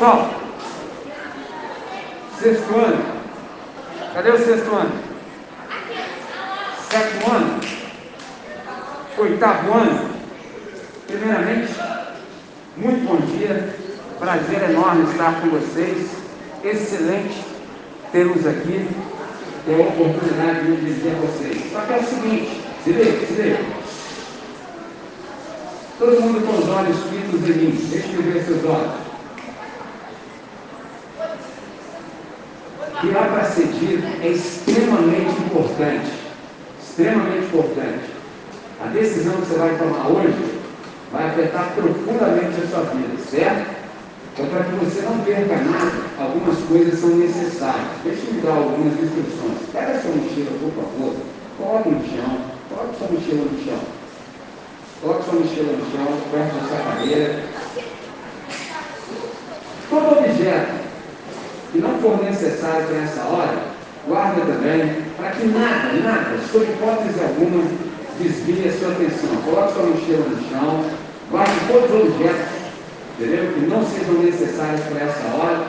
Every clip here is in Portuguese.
Pessoal, sexto ano. Cadê o sexto ano? Sétimo ano? Oitavo ano? Primeiramente, muito bom dia. Prazer enorme estar com vocês. Excelente tê-los aqui. Ter a oportunidade de dizer a vocês. Só que é o seguinte, se liga, se liga. Todo mundo com os olhos fitos em mim. Deixa eu ver seus olhos. Virar para ser dito é extremamente importante. Extremamente importante. A decisão que você vai tomar hoje vai afetar profundamente a sua vida, certo? Então, para que você não perca nada, algumas coisas são necessárias. Deixa eu dar algumas instruções. Pega sua mochila, por favor. Coloque no chão. Coloque sua mochila no chão. Coloque sua mochila no chão, perto da sua cadeira. Todo objeto que for necessário para essa hora, guarda também, para que nada, nada, sob hipótese alguma, desvie a sua atenção. Coloque sua mochila no chão, guarde todos os objetos, entendeu? Que não sejam necessários para essa hora.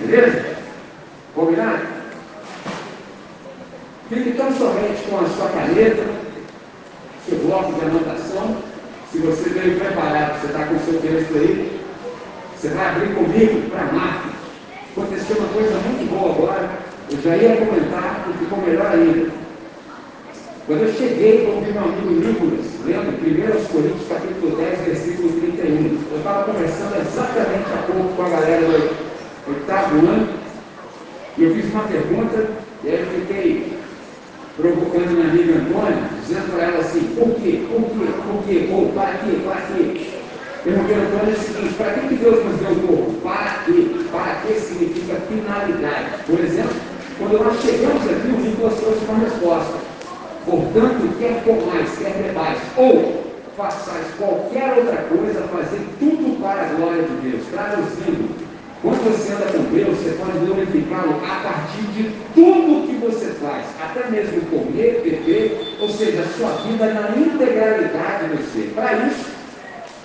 Beleza? Combinado? Fique tão somente com a sua caneta, seu bloco de anotação. Se você veio preparado, você está com o seu texto aí, você vai abrir comigo para máquina aconteceu uma coisa muito boa agora, eu já ia comentar e ficou melhor ainda. Quando eu cheguei, eu ouvi meu amigo Nicolas, lendo 1 Coríntios capítulo 10, versículo 31. Eu estava conversando exatamente há pouco com a galera do oitavo ano, e eu fiz uma pergunta, e aí eu fiquei provocando minha amiga Antônia, dizendo para ela assim, por quê? Por quê? Por quê? Ou para quê? Para quê? Perguntei ao Antônio o seguinte, para que Deus nos deu o corpo? Para quê? Que significa finalidade? Por exemplo, quando nós chegamos aqui, o Nicolas trouxe uma resposta. Portanto, quer comais, quer bebais, ou façais qualquer outra coisa, fazer tudo para a glória de Deus. Traduzindo, quando você anda com Deus, você pode glorificá-lo a partir de tudo que você faz, até mesmo comer, beber, ou seja, a sua vida na integralidade do ser. Para isso,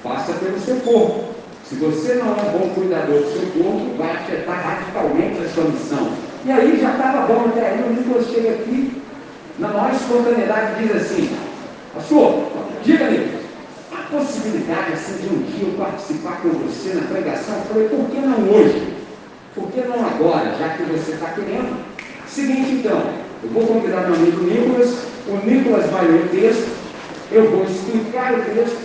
passa pelo seu corpo. Se você não é um bom cuidador do seu corpo, vai afetar radicalmente a sua missão. E aí já estava bom até aí, o Nicolas chega aqui, na maior espontaneidade, diz assim, pastor, diga me a possibilidade assim, de um dia eu participar com você na pregação, eu falei, por que não hoje? Por que não agora, já que você está querendo? Seguinte então, eu vou convidar meu amigo Nicolas, o Nicolas vai ler o texto, eu vou explicar o texto,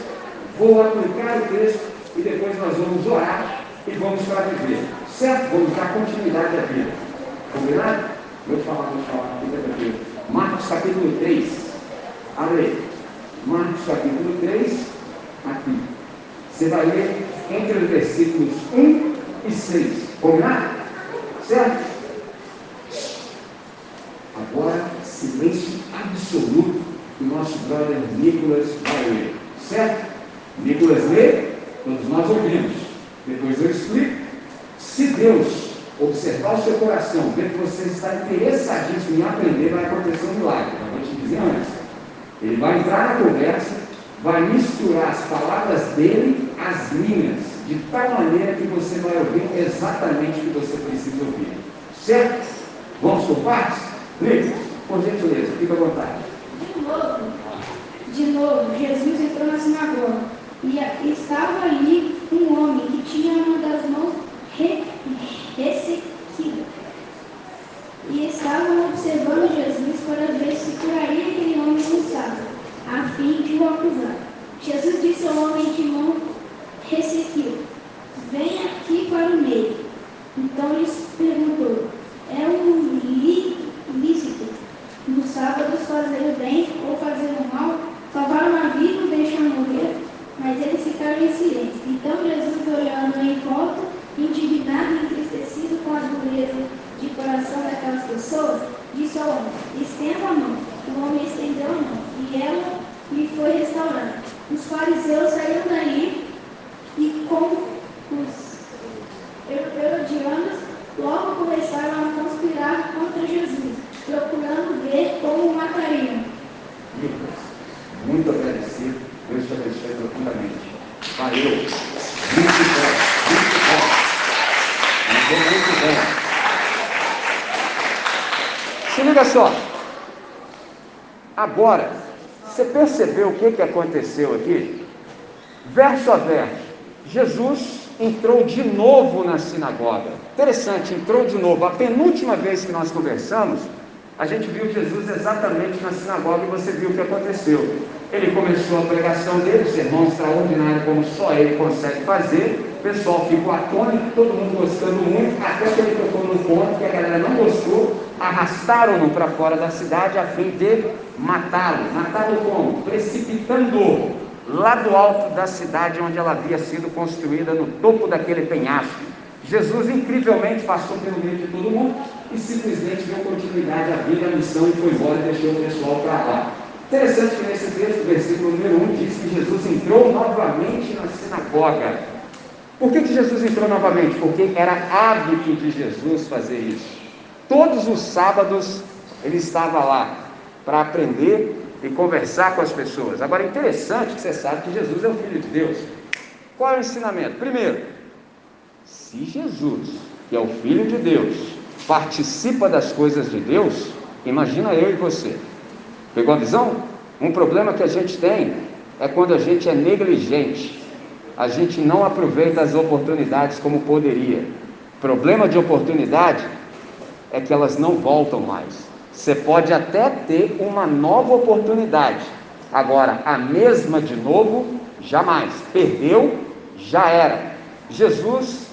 vou aplicar o texto e depois nós vamos orar e vamos para viver. Certo? Vamos dar continuidade à vida. Combinado? Vou te falar, vou te falar, fica tranquilo. Marcos capítulo 3. Abre. Marcos capítulo 3, aqui. Você vai ler entre os versículos 1 e 6. Combinado? Certo? Agora, silêncio absoluto o nosso brother Nicolas vai ler. Certo? Nicolas lê, todos nós ouvimos. Depois eu explico. Se Deus observar o seu coração, ver que você está interessadíssimo em aprender, vai acontecer um milagre. Eu vou te dizer antes. Ele vai entrar na conversa, vai misturar as palavras dele às minhas, de tal maneira que você vai ouvir exatamente o que você precisa ouvir. Certo? Vamos por partes? Nicolas, por gentileza, fica à vontade. De novo, de novo, Jesus entrou na sinagoga e estava ali um homem que tinha uma das mãos re, ressequida. E estavam observando Jesus para ver se curaria aquele homem no sábado, a fim de o acusar. Jesus disse ao homem de mão ressequida, vem aqui para o meio. Então lhes perguntou, é um lícito no sábado fazer o bem ou fazer o mal, salvar uma vida ou deixar morrer? Mas eles ficaram em silêncio. Então Jesus, olhando em volta, indignado e entristecido com a dureza de coração daquelas pessoas, disse ao homem: Estenda a mão. O homem estendeu a mão, e ela lhe foi restaurada. Os fariseus saíram daí e com os herodianos logo começaram a conspirar contra Jesus, procurando ver como o matariam. Muito agradecido Deus te abençoe profundamente. Valeu. Muito bom, muito bom. Se liga só. Agora, você percebeu o que, que aconteceu aqui? Verso a verso. Jesus entrou de novo na sinagoga. Interessante, entrou de novo. A penúltima vez que nós conversamos, a gente viu Jesus exatamente na sinagoga e você viu o que aconteceu. Ele começou a pregação dele, sermão extraordinário como só ele consegue fazer. O pessoal ficou atônito, todo mundo gostando muito, até que ele tocou no ponto que a galera não gostou, arrastaram-no para fora da cidade a fim de matá-lo. Matá-lo como? Precipitando lá do alto da cidade onde ela havia sido construída, no topo daquele penhasco. Jesus incrivelmente passou pelo meio de todo mundo e simplesmente deu continuidade à vida, à missão e foi embora e deixou o pessoal para lá. Interessante que nesse texto, versículo número 1, diz que Jesus entrou novamente na sinagoga. Por que, que Jesus entrou novamente? Porque era hábito de Jesus fazer isso. Todos os sábados ele estava lá para aprender e conversar com as pessoas. Agora, é interessante que você sabe que Jesus é o Filho de Deus. Qual é o ensinamento? Primeiro, se Jesus, que é o Filho de Deus, participa das coisas de Deus, imagina eu e você. Pegou a visão? Um problema que a gente tem é quando a gente é negligente, a gente não aproveita as oportunidades como poderia. Problema de oportunidade é que elas não voltam mais. Você pode até ter uma nova oportunidade. Agora, a mesma de novo, jamais. Perdeu, já era. Jesus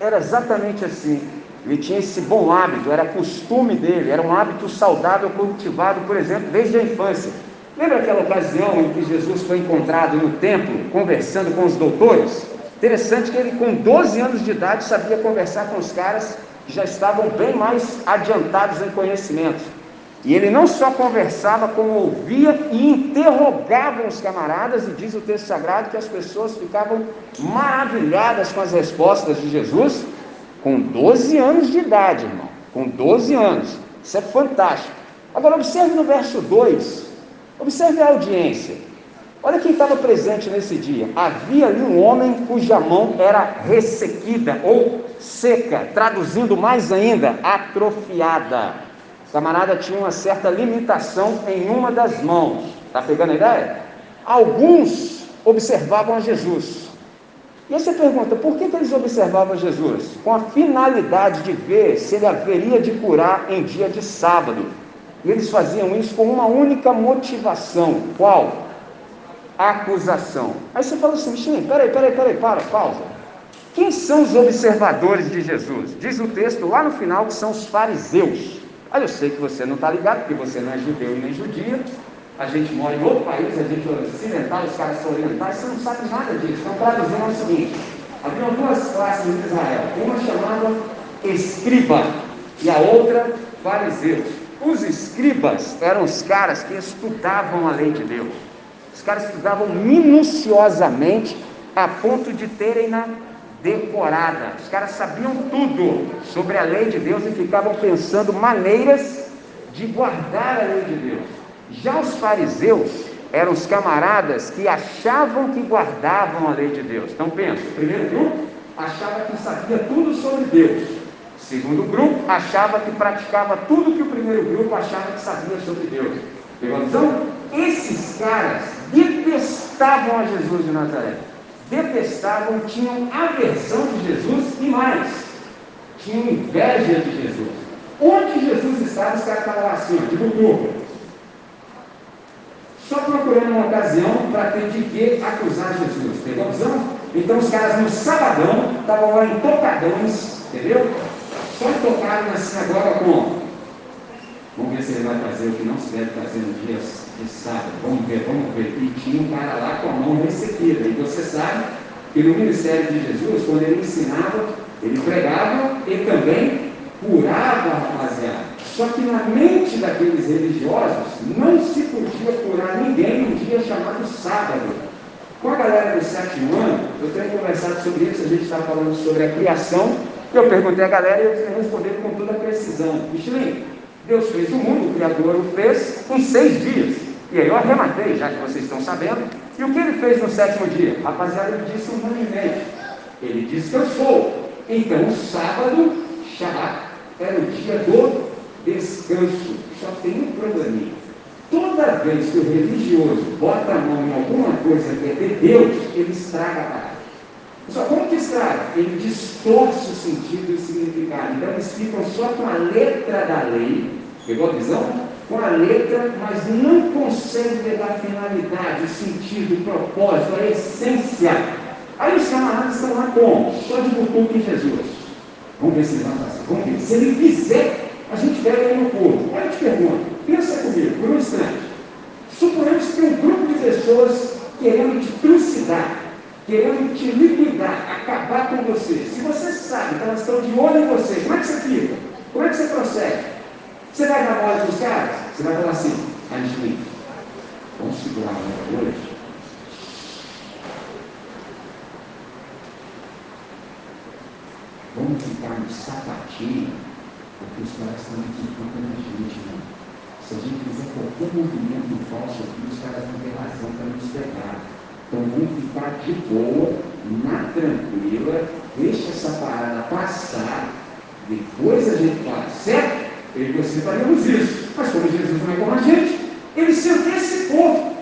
era exatamente assim. Ele tinha esse bom hábito, era costume dele, era um hábito saudável cultivado, por exemplo, desde a infância. Lembra aquela ocasião em que Jesus foi encontrado no templo, conversando com os doutores? Interessante que ele, com 12 anos de idade, sabia conversar com os caras já estavam bem mais adiantados em conhecimentos. E ele não só conversava, como ouvia e interrogava os camaradas, e diz o texto sagrado que as pessoas ficavam maravilhadas com as respostas de Jesus, com 12 anos de idade, irmão. Com 12 anos. Isso é fantástico. Agora, observe no verso 2, observe a audiência. Olha quem estava presente nesse dia. Havia ali um homem cuja mão era ressequida ou seca, traduzindo mais ainda, atrofiada. Camarada tinha uma certa limitação em uma das mãos. Está pegando a ideia? Alguns observavam a Jesus. E aí você pergunta, por que, que eles observavam Jesus? Com a finalidade de ver se ele haveria de curar em dia de sábado. E eles faziam isso com uma única motivação. Qual? Acusação. Aí você fala assim, Xim, peraí, peraí, peraí, para, pausa. Quem são os observadores de Jesus? Diz o texto lá no final que são os fariseus. Aí eu sei que você não está ligado, porque você não é judeu e nem judia. A gente mora em outro país, a gente é ocidental, os caras são orientais, você não sabe nada disso. Então, traduzindo é o seguinte: havia duas classes em Israel, uma chamada escriba e a outra fariseu. Os escribas eram os caras que estudavam a lei de Deus. Os caras estudavam minuciosamente a ponto de terem na decorada. Os caras sabiam tudo sobre a lei de Deus e ficavam pensando maneiras de guardar a lei de Deus. Já os fariseus eram os camaradas que achavam que guardavam a lei de Deus. Então pensa, primeiro grupo achava que sabia tudo sobre Deus. Segundo grupo achava que praticava tudo que o primeiro grupo achava que sabia sobre Deus. Pegou a visão? Esses caras detestavam a Jesus de Nazaré. Detestavam, tinham aversão de Jesus e mais, tinham inveja de Jesus. Onde Jesus estava, os caras estavam assim, de butuca. Só procurando uma ocasião para ter de que acusar Jesus. Visão? Então os caras no sabadão estavam lá em tocadões, entendeu? Só tocaram na sinagoga com Vamos ver se ele vai fazer o que não se deve fazer no dia de sábado. Vamos ver, vamos ver. E tinha um cara lá com a mão ressequida. E você sabe que no ministério de Jesus, quando ele ensinava, ele pregava e também curava a rapaziada. Só que na mente daqueles religiosos não se podia curar ninguém no dia chamado sábado. Com a galera do sétimo ano, eu tenho conversado sobre isso, a gente está falando sobre a criação. Eu perguntei à galera e eles responderam com toda a precisão. Michelin, Deus fez o mundo, o Criador o fez em seis dias. E aí eu arrematei, já que vocês estão sabendo. E o que ele fez no sétimo dia? Rapaziada, ele disse humanamente. Ele disse que eu sou. Então o sábado, Shabbat, era o dia do descanso. Só tem um probleminha. Toda vez que o religioso bota a mão em alguma coisa que é de Deus, ele estraga a. Só como que estraga? Ele distorce o sentido e o significado. Então eles ficam só com a letra da lei, pegou a visão? Com a letra, mas não conseguem a finalidade, o sentido, o propósito, a essência. Aí os camaradas estão lá como? Só de butuca em Jesus. Vamos ver se ele vai fazer. Vamos ver. Se ele fizer, a gente pega ele no corpo. Aí eu te pergunto, pensa comigo, por um instante. Suponhamos que tem um grupo de pessoas querendo te trucidar querendo te liquidar, acabar com você. Se você sabe que elas estão de olho em você, como é que você fica? Como é que você procede? Você vai dar mole os caras? Você vai falar assim, Angelim, vamos segurar a mão hoje? Vamos ficar no sapatinho, porque os caras estão aqui tocando a gente, né? Se a gente fizer qualquer movimento falso aqui, os caras vão ter razão para nos pegar. Então vamos ficar de boa, na tranquila, deixa essa parada passar, depois a gente fala, certo? Eu e você faríamos isso. Mas como Jesus não é como a gente, ele se antecipou.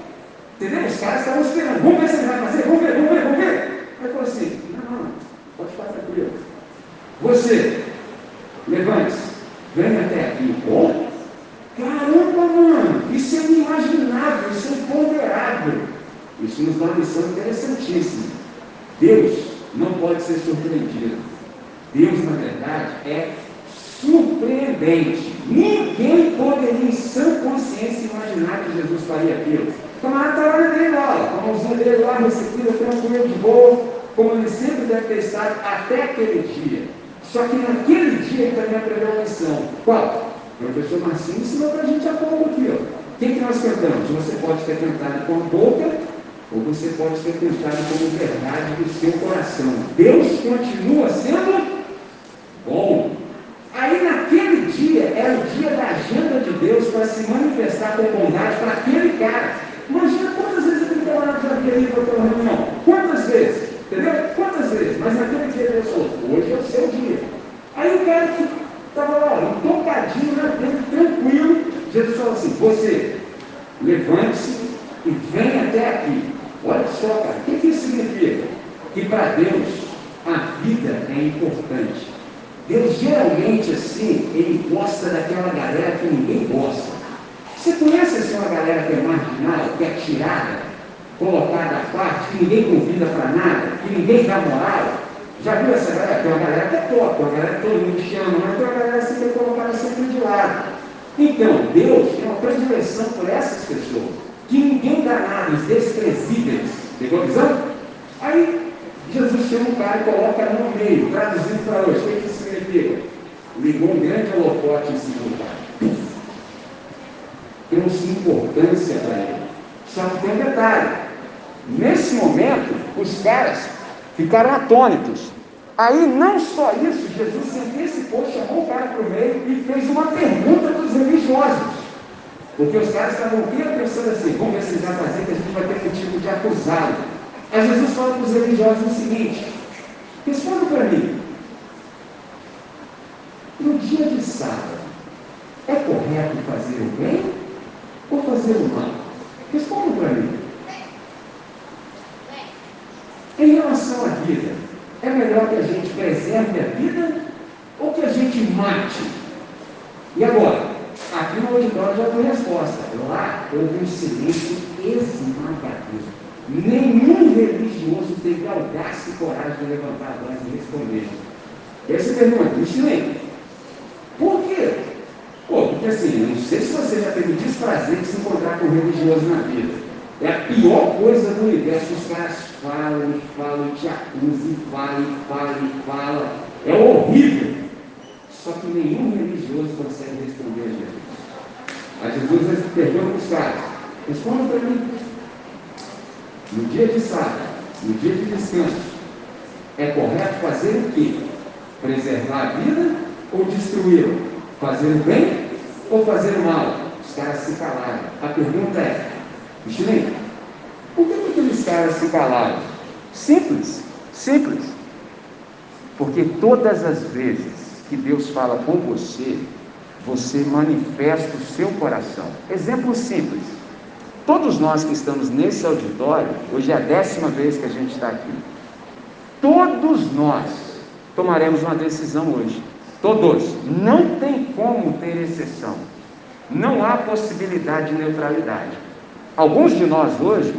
Entendeu? Os caras estavam esperando. Vamos ver se ele vai fazer, vamos ver, vamos ver, vamos ver. Aí falou assim, não, não, pode ficar tranquilo. Você, levante-se, venha até aqui. Bom, caramba, mano, isso é inimaginável, isso é imponderável. Isso nos dá uma lição interessantíssima. Deus não pode ser surpreendido. Deus, na verdade, é surpreendente. Ninguém poderia, em sã consciência, imaginar que Jesus faria aquilo. O camarada estava na dele lá, com a mãozinha dele lá, recebida, tranquilo, de boa, como ele sempre deve ter estado até aquele dia. Só que naquele dia ele também aprendeu uma lição. Qual? O professor Marcinho ensinou para a gente há pouco aqui. O que, que nós cantamos? Você pode ter cantado com a boca ou você pode ser pensado como verdade do seu coração. Deus continua sendo bom. Aí naquele dia era o dia da agenda de Deus para se manifestar com bondade para aquele cara. Imagina quantas vezes aquele camarada já havia ido para aquela reunião. Quantas vezes? Entendeu? Quantas vezes? Mas naquele dia Deus falou, hoje é o seu dia. Aí o cara que estava lá, um tocadinho na frente, tranquilo, Jesus falou assim, você, levante-se e venha até aqui. Olha só, cara, o que, que isso significa? Que para Deus a vida é importante. Deus geralmente assim, ele gosta daquela galera que ninguém gosta. Você conhece assim uma galera que é marginal, que é tirada, colocada à parte, que ninguém convida para nada, que ninguém dá moral? Já viu essa galera? Tem uma galera que é top, uma galera que todo mundo chama, mas tem uma galera assim que é colocada sempre de lado. Então, Deus tem uma predileção por essas pessoas que ninguém dá nada, os desprezíveis. Pegou a visão? Aí Jesus chama um cara e coloca no meio, traduzindo para hoje. O que isso significa? Ligou um grande holofote em cima do cara. Trouxe importância para ele. Só que tem um detalhe. Nesse momento, os caras ficaram atônitos. Aí, não só isso, Jesus se antecipou, chamou o cara para o meio e fez uma pergunta para os religiosos. Porque os caras estavam pensando assim, vamos ver se eles fazer, que a gente vai ter motivo de acusá-lo. Aí Jesus fala para os religiosos o seguinte, responda para mim. No dia de sábado, é correto fazer o bem ou fazer o mal? Responda para mim. Em relação à vida, é melhor que a gente preserve a vida ou que a gente mate? E agora? Aqui no auditório já tem resposta. Lá houve um silêncio esmagador. Nenhum religioso teve audácia e coragem de levantar a voz e responder. Essa pergunta, Michelin, por quê? Pô, porque assim, não sei se você já teve o desprazer de se encontrar com um religioso na vida. É a pior coisa do universo. Os caras falam e falam e te acusam, e falam e falam e falam. É horrível. Só que nenhum religioso consegue responder a Jesus. A Jesus pergunta para os caras: responda para mim. No dia de sábado, no dia de descanso, é correto fazer o quê? Preservar a vida ou destruí-la? Fazer o bem ou fazer o mal? Os caras se calaram. A pergunta é: Michelin, por que aqueles caras se calaram? Simples, simples. Porque todas as vezes que Deus fala com você, você manifesta o seu coração. Exemplo simples. Todos nós que estamos nesse auditório, hoje é a décima vez que a gente está aqui. Todos nós tomaremos uma decisão hoje. Todos. Não tem como ter exceção. Não há possibilidade de neutralidade. Alguns de nós hoje,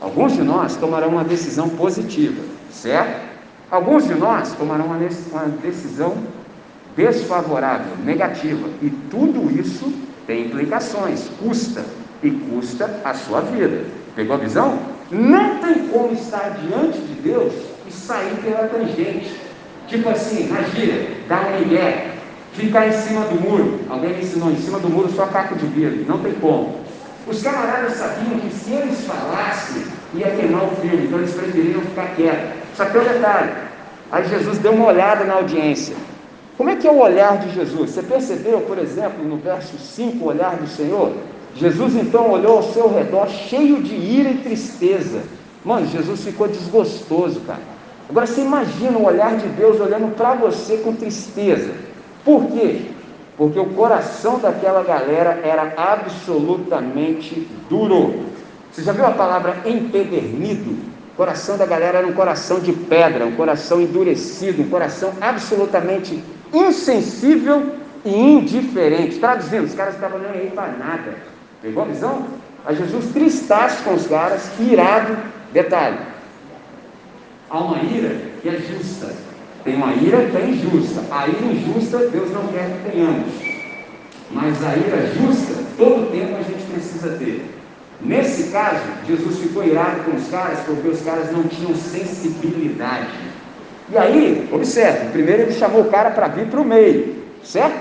alguns de nós tomarão uma decisão positiva, certo? Alguns de nós tomarão uma decisão desfavorável, negativa. E tudo isso tem implicações, custa, e custa a sua vida. Pegou a visão? Não tem como estar diante de Deus e sair pela tangente. Tipo assim, imagina, dar uma ideia, ficar em cima do muro. Alguém me ensinou, em cima do muro só caco de vidro. Não tem como. Os camaradas sabiam que se eles falassem, ia queimar o filme, então eles preferiram ficar quietos. Só que um detalhe. Aí Jesus deu uma olhada na audiência. Como é que é o olhar de Jesus? Você percebeu, por exemplo, no verso 5, o olhar do Senhor? Jesus então olhou ao seu redor cheio de ira e tristeza. Mano, Jesus ficou desgostoso, cara. Agora você imagina o olhar de Deus olhando para você com tristeza. Por quê? Porque o coração daquela galera era absolutamente duro. Você já viu a palavra empedernido? O coração da galera era um coração de pedra, um coração endurecido, um coração absolutamente insensível e indiferente. Traduzindo, os caras estavam nem aí para nada. Pegou a visão? A Jesus tristasse com os caras, irado. Detalhe: há uma ira que é justa. Tem uma ira que é injusta. A ira injusta, Deus não quer que tenhamos. Mas a ira justa, todo tempo a gente precisa ter. Nesse caso, Jesus ficou irado com os caras porque os caras não tinham sensibilidade. E aí, observe, primeiro ele chamou o cara para vir para o meio, certo?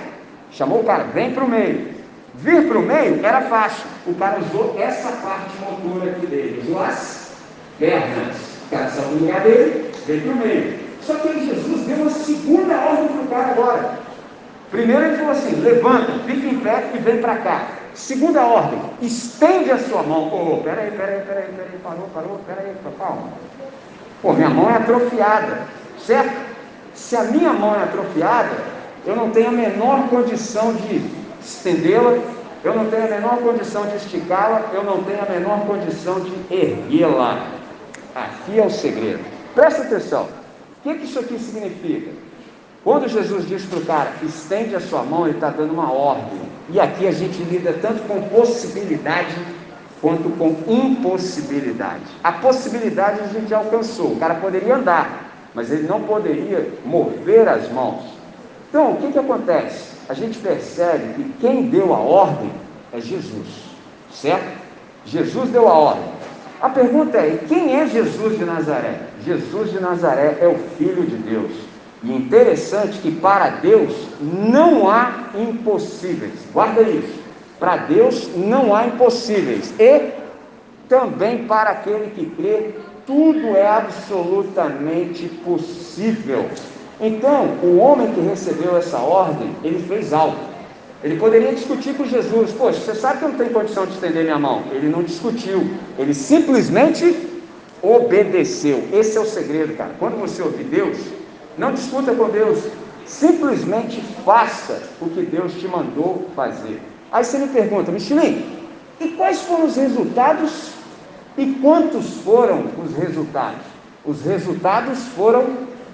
Chamou o cara, vem para o meio. Vir para o meio era fácil. O cara usou essa parte motora aqui dele, usou as pernas. O cara saiu do lugar dele, veio para o meio. Só que aí Jesus deu uma segunda ordem para o cara agora. Primeiro ele falou assim: levanta, fica em pé e vem para cá. Segunda ordem, estende a sua mão. Oh, peraí, peraí, peraí, peraí, parou, parou, peraí, calma. Pô, minha mão é atrofiada certo? Se a minha mão é atrofiada, eu não tenho a menor condição de estendê-la, eu não tenho a menor condição de esticá-la, eu não tenho a menor condição de erguê-la. Aqui é o segredo. Presta atenção. O que, que isso aqui significa? Quando Jesus diz para o cara, estende a sua mão, ele está dando uma ordem. E aqui a gente lida tanto com possibilidade quanto com impossibilidade. A possibilidade a gente alcançou, o cara poderia andar, mas ele não poderia mover as mãos. Então, o que, que acontece? A gente percebe que quem deu a ordem é Jesus, certo? Jesus deu a ordem. A pergunta é: quem é Jesus de Nazaré? Jesus de Nazaré é o Filho de Deus. E interessante que para Deus não há impossíveis. Guarda isso. Para Deus não há impossíveis. E também para aquele que crê tudo é absolutamente possível. Então, o homem que recebeu essa ordem, ele fez algo. Ele poderia discutir com Jesus: Poxa, você sabe que eu não tenho condição de estender minha mão. Ele não discutiu, ele simplesmente obedeceu. Esse é o segredo, cara. Quando você ouvir Deus, não discuta com Deus, simplesmente faça o que Deus te mandou fazer. Aí você me pergunta, Michelin, e quais foram os resultados e quantos foram os resultados? Os resultados foram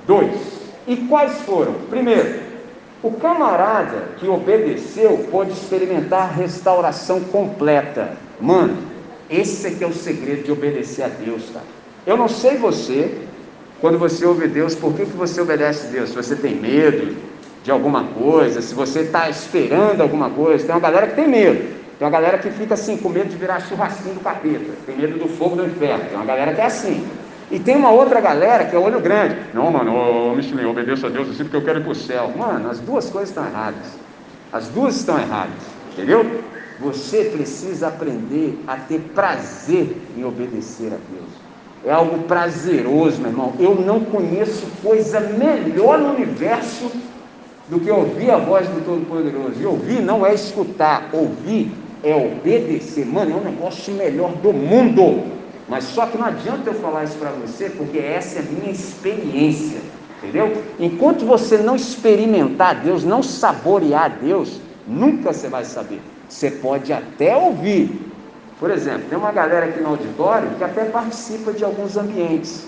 dois. E quais foram? Primeiro, o camarada que obedeceu pôde experimentar restauração completa. Mano, esse é que é o segredo de obedecer a Deus, cara. Eu não sei você, quando você ouve Deus, por que, que você obedece a Deus? Se você tem medo de alguma coisa, se você está esperando alguma coisa, tem uma galera que tem medo. Tem uma galera que fica assim, com medo de virar churrasquinho do capeta, tem medo do fogo do inferno. Tem uma galera que é assim. E tem uma outra galera que é olho grande. Não, mano, ô, Michelin, eu obedeço a Deus assim porque eu quero ir para o céu. Mano, as duas coisas estão erradas. As duas estão erradas. Entendeu? Você precisa aprender a ter prazer em obedecer a Deus. É algo prazeroso, meu irmão. Eu não conheço coisa melhor no universo do que ouvir a voz do Todo-Poderoso. E ouvir não é escutar, ouvir é obedecer. Mano, é um negócio melhor do mundo. Mas só que não adianta eu falar isso para você, porque essa é a minha experiência. Entendeu? Enquanto você não experimentar Deus, não saborear Deus, Nunca você vai saber. Você pode até ouvir. Por exemplo, tem uma galera aqui no auditório que até participa de alguns ambientes,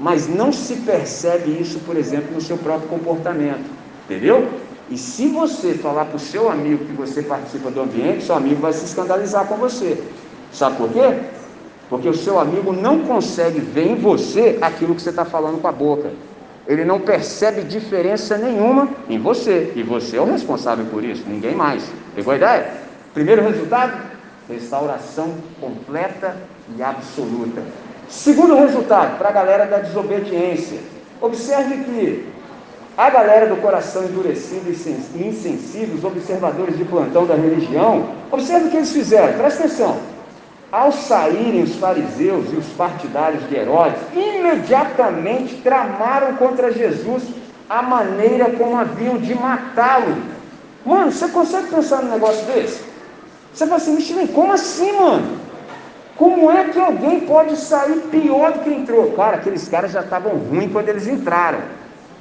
mas não se percebe isso, por exemplo, no seu próprio comportamento. Entendeu? E se você falar para o seu amigo que você participa do ambiente, seu amigo vai se escandalizar com você. Sabe por quê? Porque o seu amigo não consegue ver em você aquilo que você está falando com a boca. Ele não percebe diferença nenhuma em você. E você é o responsável por isso, ninguém mais. Pegou a ideia? Primeiro resultado: restauração completa e absoluta. Segundo resultado, para a galera da desobediência. Observe que a galera do coração endurecido e insensível, os observadores de plantão da religião, observe o que eles fizeram, presta atenção. Ao saírem os fariseus e os partidários de Herodes, imediatamente tramaram contra Jesus a maneira como haviam de matá-lo. Mano, você consegue pensar num negócio desse? Você fala assim, Michelin, como assim, mano? Como é que alguém pode sair pior do que entrou? Cara, aqueles caras já estavam ruins quando eles entraram.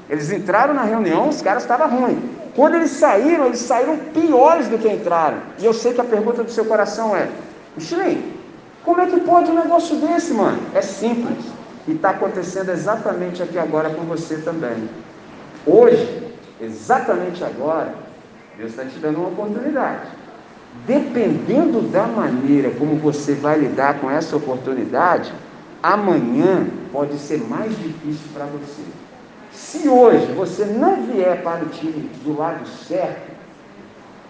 Eles entraram na reunião, os caras estavam ruins. Quando eles saíram, eles saíram piores do que entraram. E eu sei que a pergunta do seu coração é: Michelin, como é que pode um negócio desse, mano? É simples. E está acontecendo exatamente aqui agora com você também. Hoje, exatamente agora, Deus está te dando uma oportunidade. Dependendo da maneira como você vai lidar com essa oportunidade, amanhã pode ser mais difícil para você. Se hoje você não vier para o time do lado certo,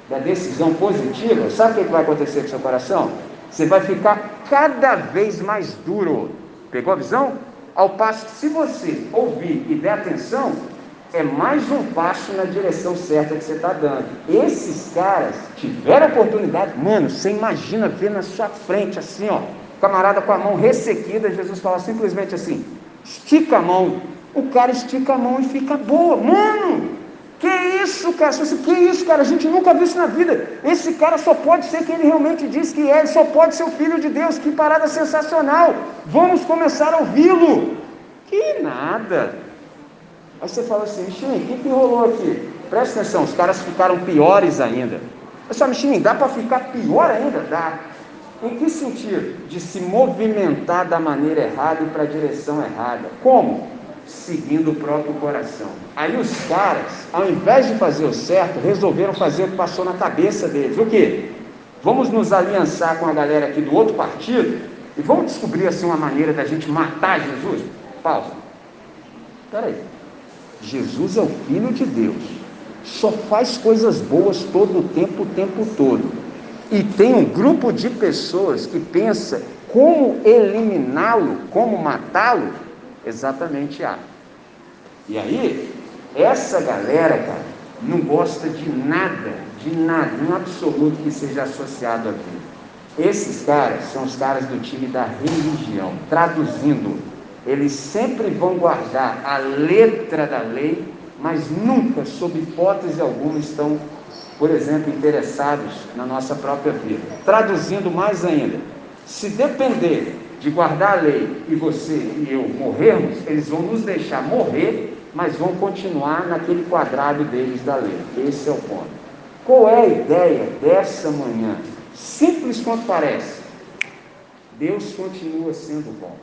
da decisão positiva, sabe o que vai acontecer com seu coração? Você vai ficar cada vez mais duro. Pegou a visão? Ao passo que, se você ouvir e der atenção, é mais um passo na direção certa que você está dando. Esses caras tiveram oportunidade, mano, você imagina ver na sua frente assim, ó, camarada com a mão ressequida, Jesus fala simplesmente assim: estica a mão. O cara estica a mão e fica boa, mano. Que isso, cara? Que isso, cara? A gente nunca viu isso na vida. Esse cara só pode ser quem ele realmente diz que é. Ele só pode ser o filho de Deus. Que parada sensacional. Vamos começar a ouvi-lo. Que nada. Aí você fala assim, Michelin, o que, que rolou aqui? Presta atenção, os caras ficaram piores ainda. Pessoal, Michelin, dá para ficar pior ainda? Dá. Em que sentido? De se movimentar da maneira errada e para a direção errada. Como? Seguindo o próprio coração. Aí os caras, ao invés de fazer o certo, resolveram fazer o que passou na cabeça deles. O quê? Vamos nos aliançar com a galera aqui do outro partido e vamos descobrir assim uma maneira da gente matar Jesus? Pausa. Espera aí. Jesus é o Filho de Deus. Só faz coisas boas todo o tempo, o tempo todo. E tem um grupo de pessoas que pensa como eliminá-lo, como matá-lo, Exatamente A. E aí, essa galera, cara, não gosta de nada, de nada, em absoluto que seja associado a Deus. Esses caras são os caras do time da religião. Traduzindo, eles sempre vão guardar a letra da lei, mas nunca, sob hipótese alguma, estão, por exemplo, interessados na nossa própria vida. Traduzindo mais ainda, se depender de guardar a lei e você e eu morrermos, eles vão nos deixar morrer, mas vão continuar naquele quadrado deles da lei. Esse é o ponto. Qual é a ideia dessa manhã? Simples quanto parece. Deus continua sendo bom.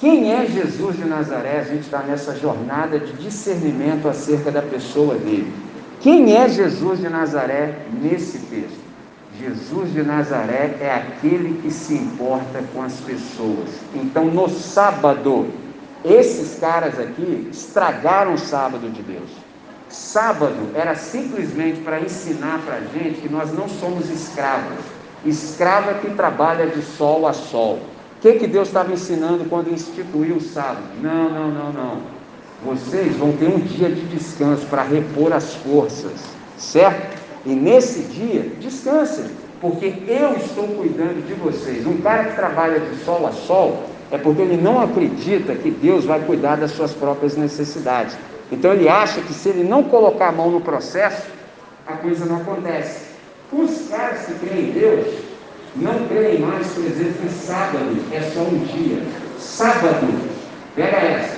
Quem é Jesus de Nazaré? A gente está nessa jornada de discernimento acerca da pessoa dele. Quem é Jesus de Nazaré nesse texto? Jesus de Nazaré é aquele que se importa com as pessoas. Então, no sábado, esses caras aqui estragaram o sábado de Deus. Sábado era simplesmente para ensinar para a gente que nós não somos escravos. Escravo é que trabalha de sol a sol. O que, que Deus estava ensinando quando instituiu o sábado? Não, não, não, não. Vocês vão ter um dia de descanso para repor as forças, certo? E nesse dia, descansem, porque eu estou cuidando de vocês. Um cara que trabalha de sol a sol é porque ele não acredita que Deus vai cuidar das suas próprias necessidades. Então ele acha que se ele não colocar a mão no processo, a coisa não acontece. Os caras que creem em Deus não creem mais, por exemplo, que sábado é só um dia. Sábado, pega essa,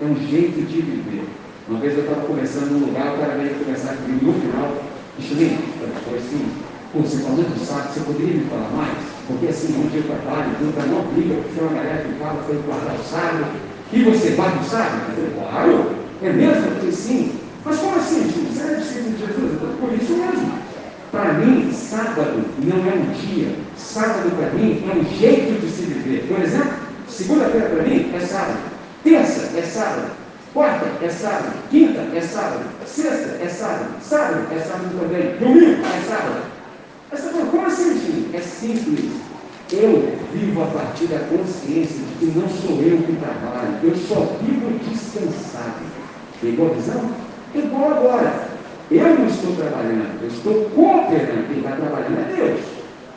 é um jeito de viver. Uma vez eu estava conversando num lugar, o cara veio conversar comigo no final. Excelente, foi assim. Você falando do saco, você poderia me falar mais? Porque assim, onde eu trabalho, então não briga, porque uma galera que fala, foi guardar o sábado, e você guarda o sábado? Claro, é mesmo? Eu falei, sim. Mas como assim? Você é discípulo de Jesus? Eu por isso mesmo. Para mim, sábado não é um dia. Sábado para mim é um jeito de se viver. Por exemplo, segunda-feira para mim é sábado. Terça é sábado. Quarta é sábado. Quinta é sábado. Sexta é sábado. Sábado é sábado também. Domingo é sábado. Essa como assim, filho? É simples. Eu vivo a partir da consciência de que não sou eu que trabalho. Eu só vivo descansado. Pegou a visão? Igual agora. Eu não estou trabalhando, eu estou cooperando. Quem está trabalhando é Deus.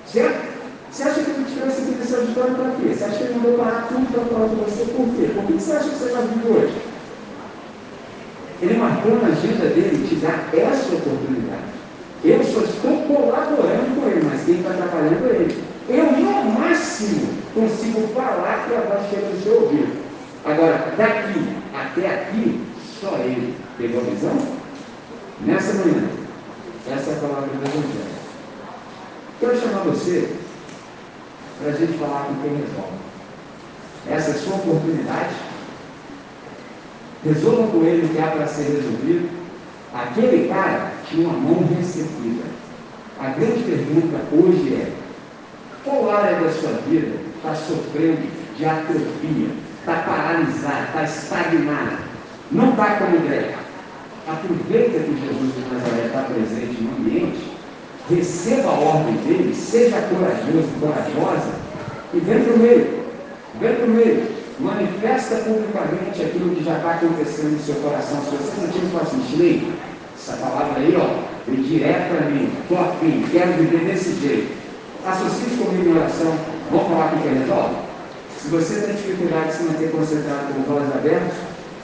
Certo? Você acha que ele tivesse aqui nesse auditório para quê? Você acha que ele mandou parar tudo para falar de você por quê? Por que você acha que você está vivo hoje? Ele marcou na agenda dele te dar essa oportunidade. Eu só estou colaborando com ele, mas quem está trabalhando é ele. Eu, no máximo, consigo falar que a voz chega no seu ouvido. Agora, daqui até aqui, só ele. Pegou a visão? Nessa manhã, essa é a palavra do Evangelho. Quero chamar você para a gente falar com quem resolve. Essa é a sua oportunidade. Resolva com ele o que há para ser resolvido. Aquele cara tinha uma mão recebida. A grande pergunta hoje é: qual área da sua vida está sofrendo de atrofia, está paralisada, está estagnada, não está como deve? Aproveita que Jesus de Nazaré está presente no ambiente, receba a ordem dele, seja corajoso, corajosa e vem para o meio. Vem para o meio. Manifesta publicamente aquilo que já está acontecendo no seu coração. Se você não tiver assim, Slay, essa palavra aí, ó, vem direto para mim, estou afim, quero viver desse jeito. Associe comigo em oração, vamos falar com quem resolve? Se você tem dificuldade de se manter concentrado com os olhos abertos,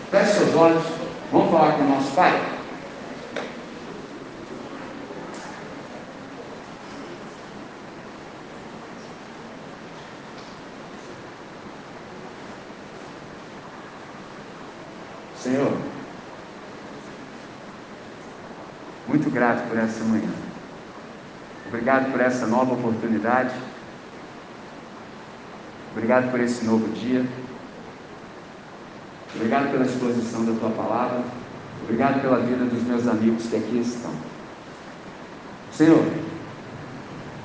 feche seus olhos, Vamos falar com o nosso Pai? Senhor, muito grato por essa manhã. Obrigado por essa nova oportunidade. Obrigado por esse novo dia. Obrigado pela exposição da tua palavra. Obrigado pela vida dos meus amigos que aqui estão. Senhor,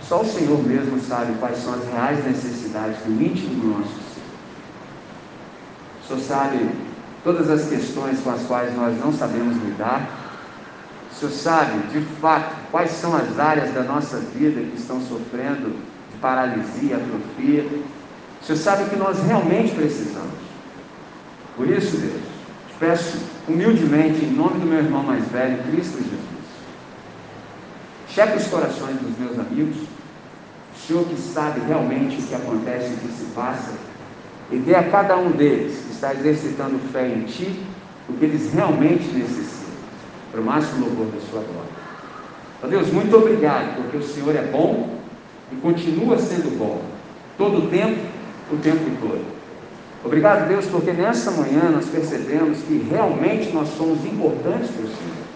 só o Senhor mesmo sabe quais são as reais necessidades do íntimo do nosso ser. O Senhor sabe todas as questões com as quais nós não sabemos lidar. O Senhor sabe, de fato, quais são as áreas da nossa vida que estão sofrendo de paralisia, atrofia. O Senhor sabe que nós realmente precisamos. Por isso, Deus, te peço humildemente, em nome do meu irmão mais velho, Cristo Jesus, cheque os corações dos meus amigos, o Senhor que sabe realmente o que acontece e o que se passa, e dê a cada um deles que está exercitando fé em Ti o que eles realmente necessitam, para o máximo louvor da Sua glória. Ó Deus, muito obrigado, porque o Senhor é bom e continua sendo bom, todo o tempo, o tempo todo. Obrigado, Deus, porque nessa manhã nós percebemos que realmente nós somos importantes para o Senhor.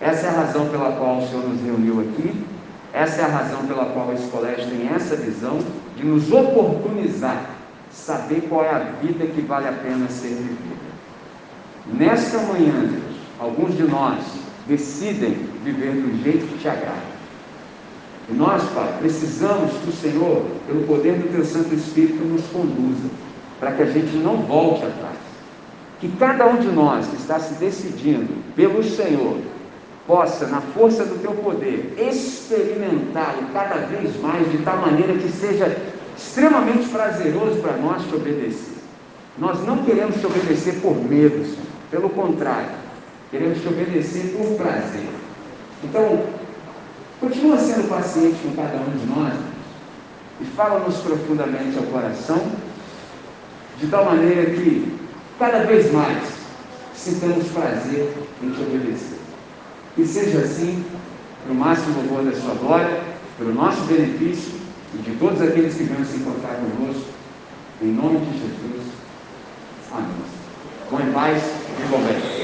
Essa é a razão pela qual o Senhor nos reuniu aqui, essa é a razão pela qual esse colégio tem essa visão de nos oportunizar, saber qual é a vida que vale a pena ser vivida. Nesta manhã, Deus, alguns de nós decidem viver do jeito que te agrada. E nós, Pai, precisamos que o Senhor, pelo poder do Teu Santo Espírito, nos conduza para que a gente não volte atrás. Que cada um de nós que está se decidindo pelo Senhor possa, na força do teu poder, experimentá-lo cada vez mais, de tal maneira que seja extremamente prazeroso para nós te obedecer. Nós não queremos te obedecer por medo, Senhor. pelo contrário, queremos te obedecer por prazer. Então, continua sendo paciente com cada um de nós e fala-nos profundamente ao coração de tal maneira que cada vez mais sintamos prazer em te obedecer. Que seja assim, para o máximo louvor da sua glória, pelo nosso benefício e de todos aqueles que venham se encontrar conosco, em nome de Jesus. Amém. Com em paz e bom bem.